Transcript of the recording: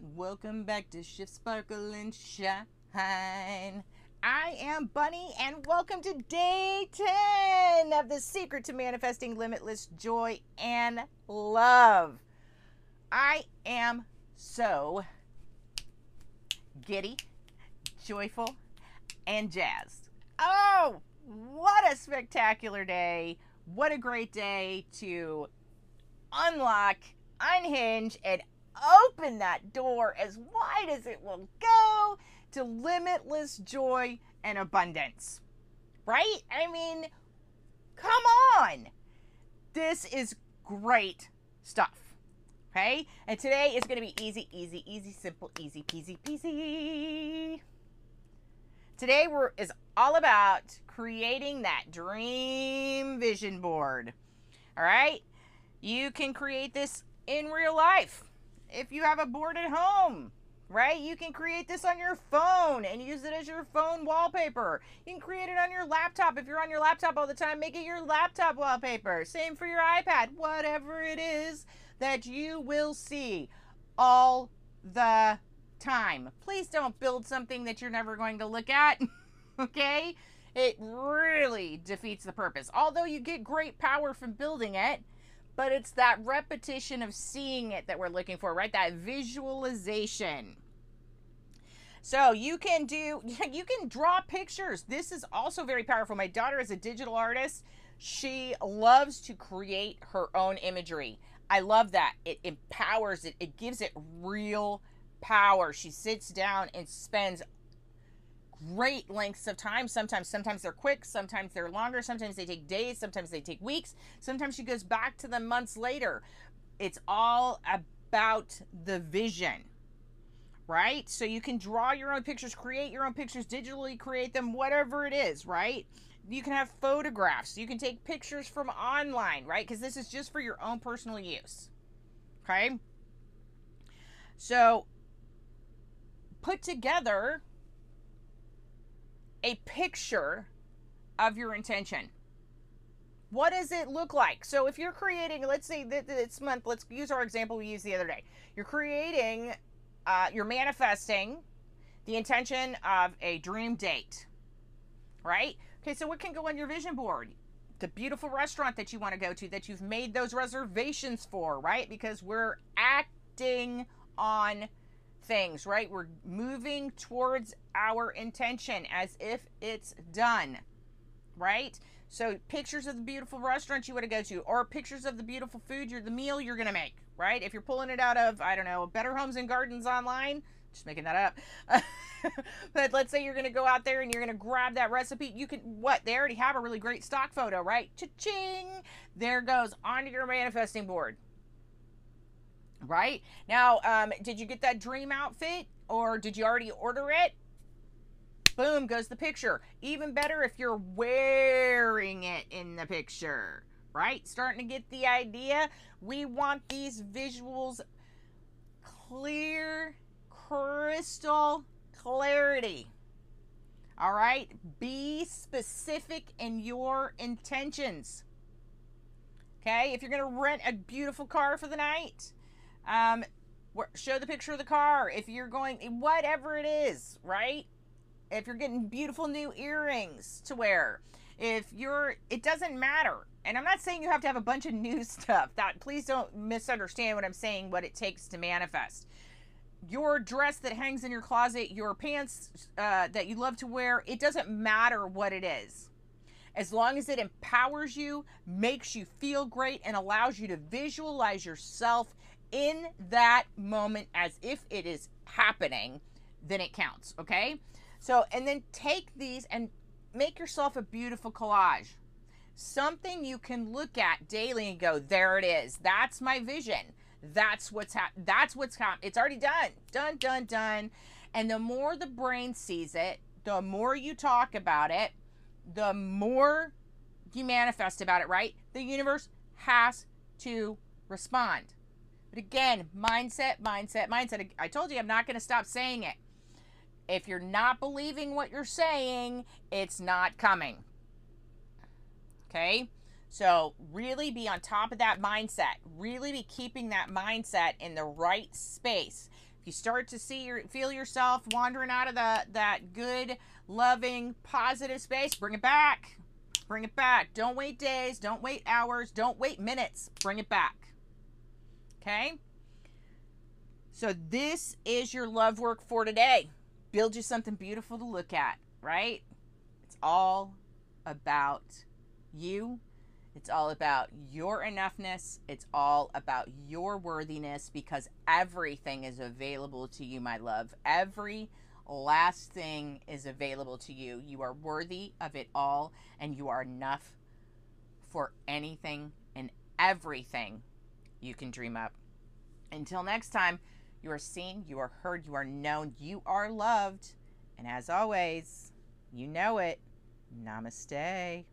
Welcome back to Shift Sparkle and Shine. I am Bunny, and welcome to day 10 of the secret to manifesting limitless joy and love. I am so giddy, joyful, and jazzed. Oh, what a spectacular day! What a great day to unlock, unhinge, and open that door as wide as it will go to limitless joy and abundance. Right? I mean, come on. This is great stuff. Okay? And today is going to be easy, easy, easy, simple, easy, peasy, peasy. Today we're, is all about creating that dream vision board. All right? You can create this in real life if you have a board at home, right? You can create this on your phone and use it as your phone wallpaper. You can create it on your laptop. If you're on your laptop all the time, make it your laptop wallpaper. Same for your iPad, whatever it is that you will see all the time. Please don't build something that you're never going to look at, okay? It really defeats the purpose. Although you get great power from building it, but it's that repetition of seeing it that we're looking for, right? That visualization. So you can do, you can draw pictures. This is also very powerful. My daughter is a digital artist. She loves to create her own imagery. I love that. It empowers it, it gives it real power. She sits down and spends great lengths of time. Sometimes, sometimes they're quick, sometimes they're longer, sometimes they take days, sometimes they take weeks, sometimes she goes back to them months later. It's all about the vision, right? So you can draw your own pictures, create your own pictures, digitally create them, whatever it is, right? You can have photographs, you can take pictures from online, right? Because this is just for your own personal use, okay? So put together a picture of your intention. What does it look like? So if you're creating, let's say this month, let's use our example we used the other day. You're creating, uh, you're manifesting the intention of a dream date, right? Okay, so what can go on your vision board? The beautiful restaurant that you want to go to that you've made those reservations for, right? Because we're acting on things, right? We're moving towards our intention as if it's done, right? So pictures of the beautiful restaurant you want to go to, or pictures of the beautiful food, you're the meal you're gonna make, right? If you're pulling it out of, I don't know, Better Homes and Gardens online, just making that up. but let's say you're gonna go out there and you're gonna grab that recipe. You can what? They already have a really great stock photo, right? Cha-ching! There goes onto your manifesting board right? Now, um, did you get that dream outfit or did you already order it? Boom, goes the picture. Even better if you're wearing it in the picture, right? Starting to get the idea. We want these visuals clear, crystal clarity. All right? Be specific in your intentions. Okay? If you're going to rent a beautiful car for the night, um, show the picture of the car. If you're going, whatever it is, right? If you're getting beautiful new earrings to wear, if you're, it doesn't matter. And I'm not saying you have to have a bunch of new stuff. That please don't misunderstand what I'm saying. What it takes to manifest your dress that hangs in your closet, your pants uh, that you love to wear, it doesn't matter what it is. As long as it empowers you, makes you feel great, and allows you to visualize yourself in that moment as if it is happening, then it counts, okay? So, and then take these and make yourself a beautiful collage. Something you can look at daily and go, there it is. That's my vision. That's what's happening. That's what's happening. It's already done. Done, done, done. And the more the brain sees it, the more you talk about it, the more you manifest about it, right? The universe has to respond. But again, mindset, mindset, mindset. I told you I'm not going to stop saying it. If you're not believing what you're saying, it's not coming. Okay? So, really be on top of that mindset. Really be keeping that mindset in the right space. If you start to see your feel yourself wandering out of the that good, loving, positive space, bring it back. Bring it back. Don't wait days, don't wait hours, don't wait minutes. Bring it back. Okay? So this is your love work for today. Build you something beautiful to look at, right? It's all about you. It's all about your enoughness. It's all about your worthiness because everything is available to you, my love. Every last thing is available to you. You are worthy of it all, and you are enough for anything and everything you can dream up. Until next time, you are seen, you are heard, you are known, you are loved. And as always, you know it. Namaste.